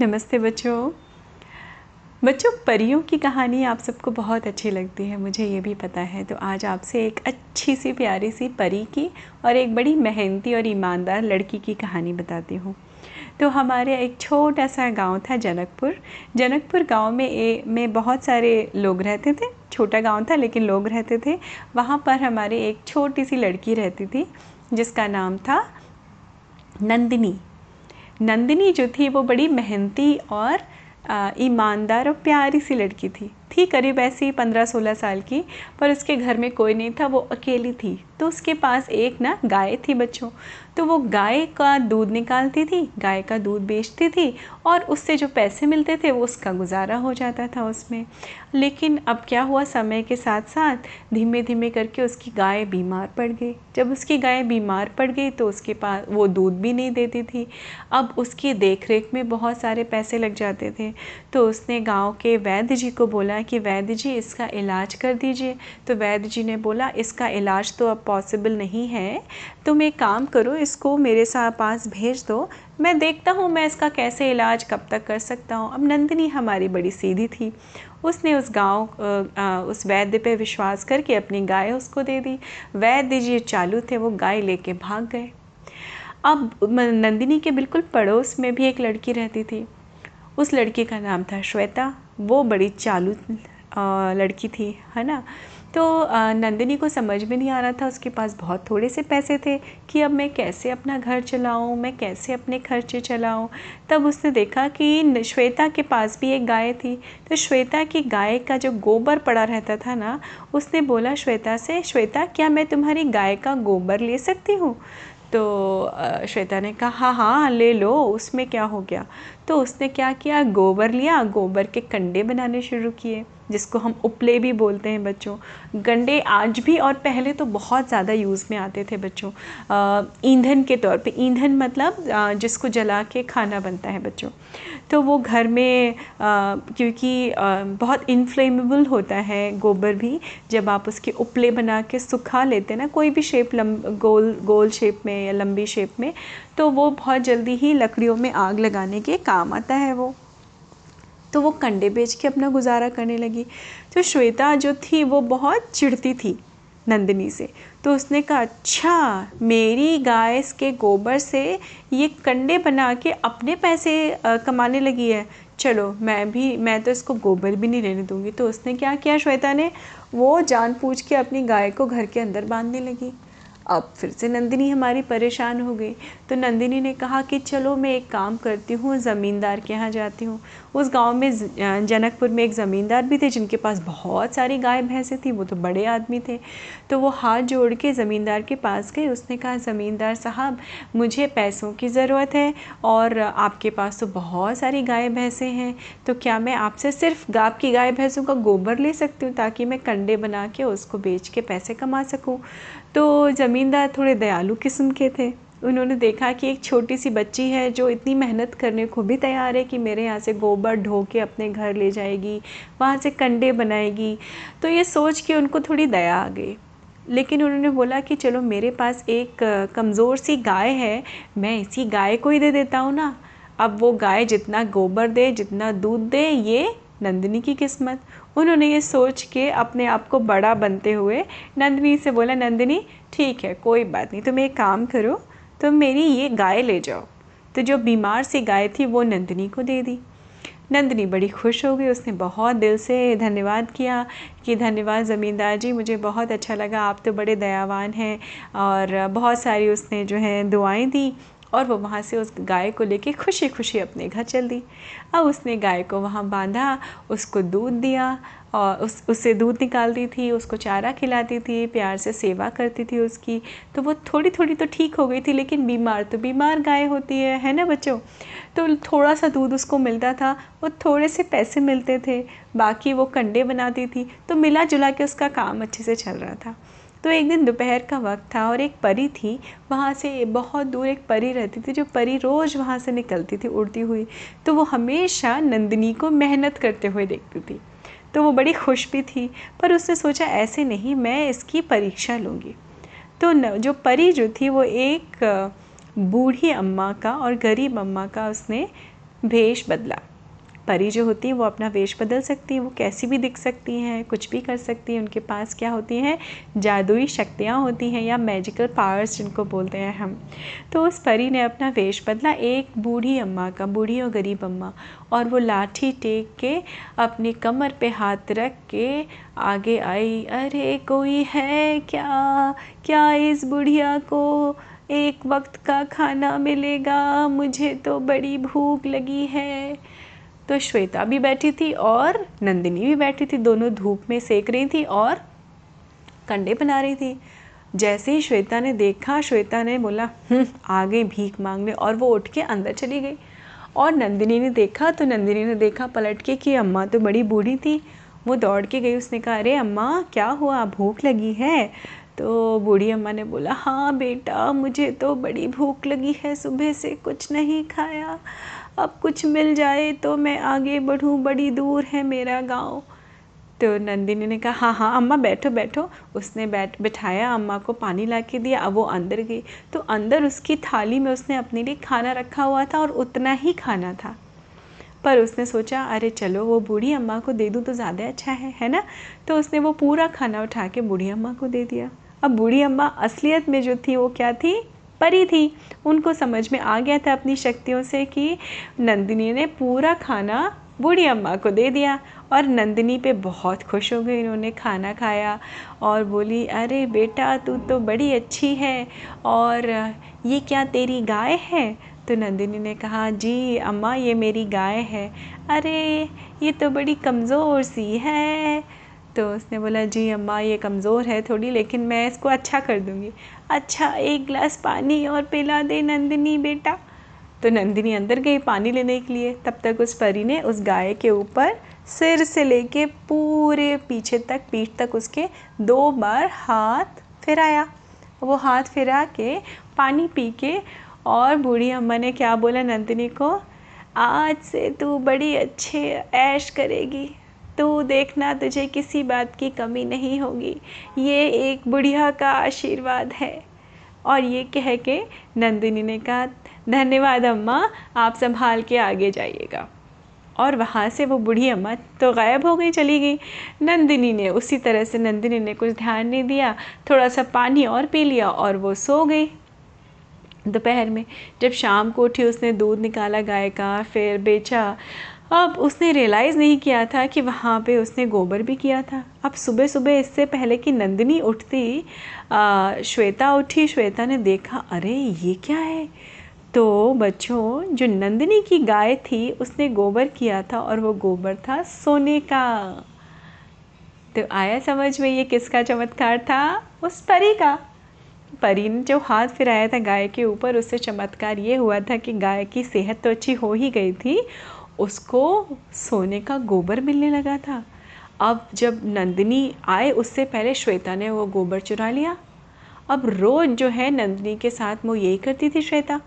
नमस्ते बच्चों। बच्चों, परियों की कहानी आप सबको बहुत अच्छी लगती है, मुझे ये भी पता है। तो आज आपसे एक अच्छी सी, प्यारी सी परी की और एक बड़ी मेहनती और ईमानदार लड़की की कहानी बताती हूँ। तो हमारे एक छोटा सा गाँव था जनकपुर। जनकपुर गाँव में ए, में बहुत सारे लोग रहते थे। छोटा गाँव था, लेकिन लोग रहते थे। वहाँ पर हमारे एक छोटी सी लड़की रहती थी, जिसका नाम था नंदिनी। नंदिनी जो थी वो बड़ी मेहनती और ईमानदार और प्यारी सी लड़की थी। थी करीब ऐसी पंद्रह सोलह साल की, पर उसके घर में कोई नहीं था, वो अकेली थी। तो उसके पास एक ना गाय थी बच्चों। तो वो गाय का दूध निकालती थी, गाय का दूध बेचती थी और उससे जो पैसे मिलते थे वो उसका गुजारा हो जाता था उसमें। लेकिन अब क्या हुआ समय के साथ साथ धीमे धीमे करके उसकी गाय बीमार पड़ गई। जब उसकी गाय बीमार पड़ गई तो उसके पास वो दूध भी नहीं देती थी। अब उसकी देख में बहुत सारे पैसे लग जाते थे। तो उसने गाँव के वैद्य जी को बोला कि, वैद्य जी, इसका इलाज कर दीजिए। तो वैद्य जी ने बोला, इसका इलाज तो अब पॉसिबल नहीं है। तुम एक काम करो इसको मेरे साथ पास भेज दो। मैं देखता हूँ मैं इसका कैसे इलाज कब तक कर सकता हूँ। अब नंदिनी हमारी बड़ी सीधी थी। उसने उस गाँव उस वैद्य पे विश्वास करके अपनी गाय उसको दे दी। वैद्य जी चालू थे, वो गाय लेके भाग गए। अब नंदिनी के बिल्कुल पड़ोस में भी एक लड़की रहती थी। उस लड़की का नाम था श्वेता। वो बड़ी चालू लड़की थी, है ना? तो नंदिनी को समझ में नहीं आ रहा था, उसके पास बहुत थोड़े से पैसे थे कि अब मैं कैसे अपना घर चलाऊँ, मैं कैसे अपने खर्चे चलाऊँ। तब उसने देखा कि श्वेता के पास भी एक गाय थी। तो श्वेता की गाय का जो गोबर पड़ा रहता था ना, उसने बोला, श्वेता से, श्वेता, क्या मैं तुम्हारी गाय का गोबर ले सकती हूँ? तो श्वेता ने कहा हाँ हाँ ले लो, उसमें क्या हो गया? तो उसने क्या किया, गोबर लिया, गोबर के कंडे बनाने शुरू किए। जिसको हम उपले भी बोलते हैं बच्चों। गंडे आज भी और पहले तो बहुत ज़्यादा यूज़ में आते थे बच्चों। ईंधन के तौर पे, ईंधन मतलब जिसको जला के खाना बनता है बच्चों। तो वो घर में क्योंकि बहुत इनफ्लेमेबल होता है गोबर भी, जब आप उसके उपले बना के सुखा लेते हैं ना, कोई भी शेप लम गोल गोल शेप में या लंबी शेप में तो वो बहुत जल्दी ही लकड़ियों में आग लगाने के काम आता है वो। तो वो कंडे बेच के अपना गुजारा करने लगी। तो श्वेता जो थी, वो बहुत चिढ़ती थी नंदिनी से। तो उसने कहा अच्छा मेरी गाय के गोबर से ये कंडे बना के अपने पैसे कमाने लगी है। चलो, मैं भी, मैं तो इसको गोबर भी नहीं लेने दूँगी। तो उसने क्या किया, श्वेता ने वो जान पूछ के अपनी गाय को घर के अंदर बांधने लगी। अब फिर से नंदिनी हमारी परेशान हो गई। तो नंदिनी ने कहा कि चलो मैं एक काम करती हूँ, ज़मींदार के यहाँ जाती हूँ। उस गाँव में जनकपुर में एक ज़मींदार भी थे जिनके पास बहुत सारी गाय भैंसें थी, वो तो बड़े आदमी थे। तो वो हाथ जोड़ के ज़मींदार के पास गए। उसने कहा, ज़मींदार साहब, मुझे पैसों की ज़रूरत है और आपके पास तो बहुत सारी गाय भैंसें हैं। तो क्या मैं आपसे सिर्फ़ गाप की गाय भैंसों का गोबर ले सकती हूँ ताकि मैं कंडे बना के उसको बेच के पैसे कमा सकूँ? तो ज़मींदार थोड़े दयालु किस्म के थे। उन्होंने देखा कि एक छोटी सी बच्ची है जो इतनी मेहनत करने को भी तैयार है कि मेरे यहाँ से गोबर ढो के अपने घर ले जाएगी, वहाँ से कंडे बनाएगी। तो ये सोच के उनको थोड़ी दया आ गई। लेकिन उन्होंने बोला कि चलो, मेरे पास एक कमज़ोर सी गाय है, मैं इसी गाय को ही दे देता हूँ ना। अब वो गाय जितना गोबर दे, जितना दूध दे, ये नंदिनी की किस्मत। उन्होंने ये सोच के अपने आप को बड़ा बनते हुए नंदिनी से बोला, नंदिनी, ठीक है, कोई बात नहीं, तुम एक काम करो, तुम मेरी ये गाय ले जाओ। तो जो बीमार सी गाय थी, वो नंदिनी को दे दी। नंदिनी बड़ी खुश हो गई, उसने बहुत दिल से धन्यवाद किया कि धन्यवाद ज़मींदार जी, मुझे बहुत अच्छा लगा, आप तो बड़े दयावान हैं और बहुत सारी उसने जो है दुआएँ दी। और वो वहाँ से उस गाय को लेके खुशी खुशी अपने घर चल दी। अब उसने गाय को वहाँ बांधा, उसको दूध दिया और उस, उससे दूध निकालती थी, उसको चारा खिलाती थी, प्यार से सेवा करती थी उसकी। तो वो थोड़ी थोड़ी तो ठीक हो गई थी, लेकिन बीमार तो बीमार गाय होती है है ना बच्चों? तो थोड़ा सा दूध उसको मिलता था, वो थोड़े से पैसे मिलते थे, बाकी वो कंडे बनाती थी तो मिला जुला के उसका काम अच्छे से चल रहा था। तो एक दिन दोपहर का वक्त था और एक परी थी वहाँ से बहुत दूर एक परी रहती थी जो परी रोज़ वहाँ से निकलती थी उड़ती हुई। तो वो हमेशा नंदिनी को मेहनत करते हुए देखती थी। तो वो बड़ी खुश भी थी पर उसने सोचा ऐसे नहीं मैं इसकी परीक्षा लूँगी। तो न, जो परी जो थी वो एक बूढ़ी अम्मा का और गरीब अम्मा का उसने भेष बदला। परी जो होती है, वो अपना वेश बदल सकती हैं, वो कैसी भी दिख सकती हैं, कुछ भी कर सकती हैं, उनके पास क्या होती हैं, जादुई शक्तियाँ होती हैं या मैजिकल पावर्स जिनको बोलते हैं हम। तो उस परी ने अपना वेश बदला एक बूढ़ी अम्मा का, बूढ़ी और गरीब अम्मा, और वो लाठी टेक के अपनी कमर पे हाथ रख के आगे आई। अरे कोई है क्या? क्या इस बुढ़िया को एक वक्त का खाना मिलेगा? मुझे तो बड़ी भूख लगी है। तो श्वेता भी बैठी थी और नंदिनी भी बैठी थी। दोनों धूप में सेक रही थी और कंडे बना रही थी। जैसे ही श्वेता ने देखा श्वेता ने बोला हम्म, आ गई भीख मांगने। और वो उठ के अंदर चली गई। और नंदिनी ने देखा तो नंदिनी ने देखा पलट के कि अम्मा तो बड़ी बूढ़ी थी। वो दौड़ के गई उसने कहा अरे अम्मा क्या हुआ? भूख लगी है? तो बूढ़ी अम्मा ने बोला हाँ बेटा मुझे तो बड़ी भूख लगी है सुबह से कुछ नहीं खाया। अब कुछ मिल जाए तो मैं आगे बढ़ूँ, बड़ी दूर है मेरा गाँव। तो नंदिनी ने कहा हाँ हाँ अम्मा, बैठो बैठो। उसने बैठ, बिठाया, अम्मा को पानी ला के दिया, अब वो अंदर गई। तो अंदर उसकी थाली में उसने अपने लिए खाना रखा हुआ था और उतना ही खाना था। पर उसने सोचा, अरे, चलो, वो बूढ़ी अम्मा को दे दूँ तो ज़्यादा अच्छा है है ना? तो उसने वो पूरा खाना उठा के बूढ़ी अम्मा को दे दिया। अब बूढ़ी अम्मा असलियत में जो थी, वो क्या थी? परी थी। उनको समझ में आ गया था अपनी शक्तियों से कि नंदिनी ने पूरा खाना बूढ़ी अम्मा को दे दिया और नंदिनी पे बहुत खुश हो गई। उन्होंने खाना खाया और बोली, अरे बेटा, तू तो बड़ी अच्छी है और ये क्या तेरी गाय है? तो नंदिनी ने कहा, जी अम्मा, ये मेरी गाय है। अरे, ये तो बड़ी कमज़ोर सी है। तो उसने बोला, जी अम्मा, ये कमज़ोर है थोड़ी, लेकिन मैं इसको अच्छा कर दूँगी। अच्छा एक गिलास पानी और पिला दे नंदिनी, बेटा। तो नंदिनी अंदर गई पानी लेने के लिए। तब तक उस परी ने उस गाय के ऊपर सिर से लेके पूरे पीछे तक, पीठ तक उसके दो बार हाथ फिराया। वो हाथ फिरा के पानी पी के और बूढ़ी अम्मा ने क्या बोला नंदिनी को, आज से तू बड़ी अच्छे ऐश करेगी। तो देखना तुझे किसी बात की कमी नहीं होगी। ये एक बुढ़िया का आशीर्वाद है। और ये कह के नंदिनी ने कहा, धन्यवाद अम्मा, आप संभाल के आगे जाइएगा। और वहाँ से वो बूढ़ी अम्मा तो गायब हो गई, चली गई। नंदिनी ने उसी तरह से, नंदिनी ने कुछ ध्यान नहीं दिया, थोड़ा सा पानी और पी लिया और वो सो गई। दोपहर में जब शाम को उठी, उसने दूध निकाला, गाय का, फिर बेचा अब उसने रियलाइज़ नहीं किया था कि वहाँ पे उसने गोबर भी किया था। अब सुबह सुबह इससे पहले कि नंदिनी उठती आ, श्वेता उठी श्वेता ने देखा अरे ये क्या है? तो बच्चों जो नंदिनी की गाय थी उसने गोबर किया था और वो गोबर था सोने का। तो आया समझ में ये किसका चमत्कार था? उस परी का। परी ने जो हाथ फिराया था गाय के ऊपर उससे चमत्कार ये हुआ था कि गाय की सेहत तो अच्छी हो ही गई थी उसको सोने का गोबर मिलने लगा था। अब जब नंदिनी आए, उससे पहले श्वेता ने वो गोबर चुरा लिया। अब रोज़ जो है नंदिनी के साथ वो यही करती थी श्वेता।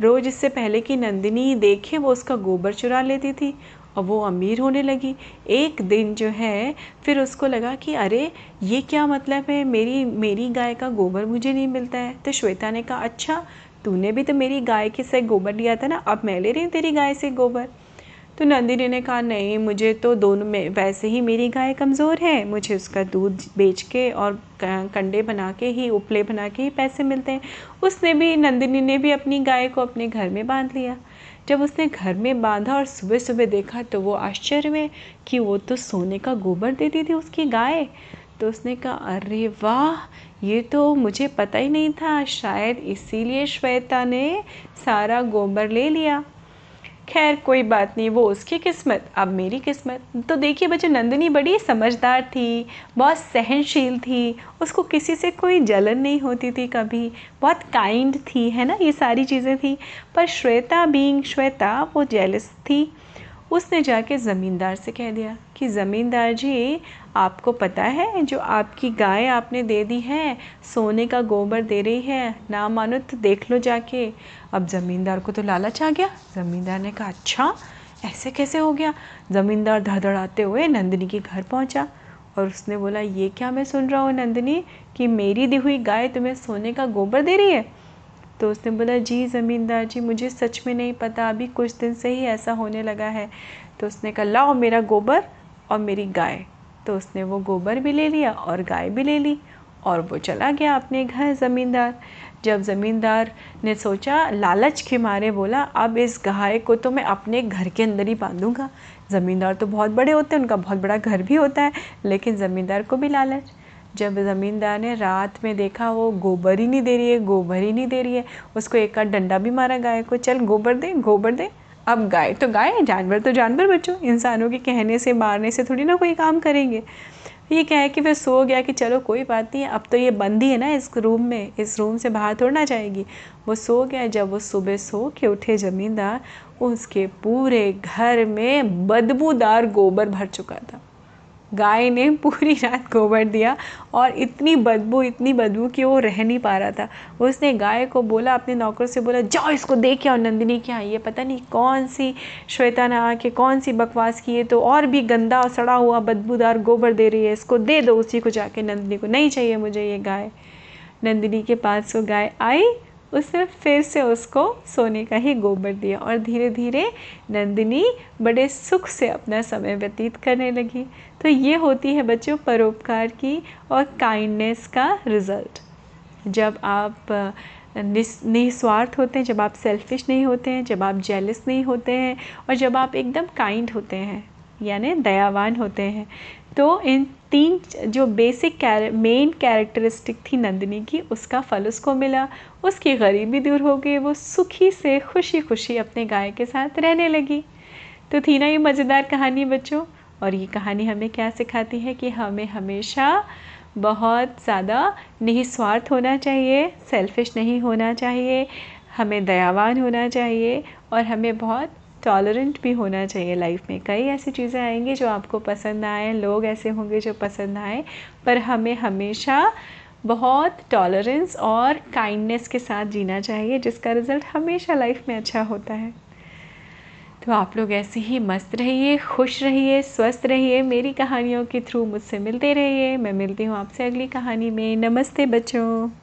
रोज़ इससे पहले कि नंदिनी देखे, वो उसका गोबर चुरा लेती थी। और वो अमीर होने लगी। एक दिन जो है, फिर उसको लगा कि अरे, ये क्या मतलब है? मेरी मेरी गाय का गोबर मुझे नहीं मिलता है। तो श्वेता ने कहा अच्छा तूने भी तो मेरी गाय के से गोबर लिया था ना, अब मैं ले रही हूँ तेरी गाय से गोबर। तो नंदिनी ने कहा, नहीं, मुझे तो दोनों में, वैसे ही मेरी गाय कमज़ोर है। मुझे उसका दूध बेच के और कंडे बना के ही, उपले बना के ही पैसे मिलते हैं। उसने भी, नंदिनी ने भी अपनी गाय को अपने घर में बाँध लिया। जब उसने घर में बांधा और सुबह सुबह देखा तो वो आश्चर्य में कि वो तो सोने का गोबर देती थी उसकी गाय। तो उसने कहा, अरे वाह, ये तो मुझे पता ही नहीं था। शायद इसीलिए श्वेता ने सारा गोबर ले लिया। खैर, कोई बात नहीं, वो उसकी किस्मत, अब मेरी किस्मत। तो देखिए, बच्चे, नंदिनी बड़ी समझदार थी, बहुत सहनशील थी, उसको किसी से कोई जलन नहीं होती थी कभी। बहुत काइंड थी, है ना, ये सारी चीज़ें थी। पर श्वेता बींग श्वेता, वो जेलस थी। उसने जाके ज़मींदार से कह दिया कि, ज़मींदार जी, आपको पता है जो आपकी गाय आपने दे दी है, सोने का गोबर दे रही है, ना मानो तो देख लो जाके। अब ज़मींदार को तो लालच आ गया। ज़मींदार ने कहा अच्छा ऐसे कैसे हो गया? ज़मींदार धड़धड़ाते हुए नंदिनी के घर पहुँचा और उसने बोला, ये क्या मैं सुन रहा हूँ नंदिनी, कि मेरी दी हुई गाय तुम्हें सोने का गोबर दे रही है? तो उसने बोला, जी, ज़मींदार जी, मुझे सच में नहीं पता, अभी कुछ दिन से ही ऐसा होने लगा है। तो उसने कहा, लाओ मेरा गोबर और मेरी गाय। तो उसने वो गोबर भी ले लिया और गाय भी ले ली और वो चला गया अपने घर ज़मींदार। जब ज़मींदार ने सोचा, लालच के मारे बोला, अब इस गाय को तो मैं अपने घर के अंदर ही बांधूँगा। ज़मींदार तो बहुत बड़े होते हैं, उनका बहुत बड़ा घर भी होता है, लेकिन ज़मींदार को भी लालच। जब ज़मींदार ने रात में देखा, वो गोबर ही नहीं दे रही है, गोबर ही नहीं दे रही है। उसको एक आध डंडा भी मारा गाय को, चल गोबर दे गोबर दे। अब गाय तो गाय जानवर तो जानवर बच्चों। इंसानों के कहने से, मारने से थोड़ी ना कोई काम करेंगे। ये क्या है कि फिर सो गया कि चलो कोई बात नहीं, अब तो ये बंदी है ना इस रूम में, इस रूम से बाहर थोड़ा ना जाएगी। वो सो गया, जब वो सुबह सो के उठे ज़मींदार, उसके पूरे घर में बदबूदार गोबर भर चुका था। गाय ने पूरी रात गोबर दिया और इतनी बदबू इतनी बदबू कि वो रह नहीं पा रहा था। उसने गाय को बोला, अपने नौकर से बोला, जाओ इसको दे के आओ नंदिनी क्या ये पता नहीं कौन सी श्वेता ने आके कौन सी बकवास की है तो और भी गंदा और सड़ा हुआ, बदबूदार गोबर दे रही है। इसको दे दो उसी को जाके, नंदिनी को। नहीं चाहिए मुझे ये गाय। नंदिनी के पास वो गाय आई उसने फिर से उसको सोने का ही गोबर दिया और धीरे धीरे नंदिनी बड़े सुख से अपना समय व्यतीत करने लगी। तो ये होती है बच्चों परोपकार की और काइंडनेस का रिज़ल्ट जब आप निस्वार्थ होते हैं, जब आप सेल्फिश नहीं होते हैं, जब आप जेलस नहीं होते हैं और जब आप एकदम काइंड होते हैं, यानी दयावान होते हैं तो इन तीन जो बेसिक कैर मेन कैरेक्टरिस्टिक थी नंदिनी की, उसका फल उसको मिला। उसकी गरीबी दूर हो गई, वो सुखी से खुशी खुशी अपने गाय के साथ रहने लगी। तो थी ना ये मज़ेदार कहानी बच्चों, और ये कहानी हमें क्या सिखाती है कि हमें हमेशा बहुत ज़्यादा निस्वार्थ होना चाहिए सेल्फिश नहीं होना चाहिए, हमें दयावान होना चाहिए, और हमें बहुत टॉलरेंट भी होना चाहिए लाइफ में। कई ऐसी चीज़ें आएँगी जो आपको पसंद आए, लोग ऐसे होंगे जो पसंद आए, पर हमें हमेशा बहुत टॉलरेंस और काइंडनेस के साथ जीना चाहिए, जिसका रिज़ल्ट हमेशा लाइफ में अच्छा होता है। तो आप लोग ऐसे ही मस्त रहिए, खुश रहिए, स्वस्थ रहिए, मेरी कहानियों के थ्रू मुझसे मिलते रहिए। मैं मिलती हूँ आपसे अगली कहानी में। नमस्ते बच्चों।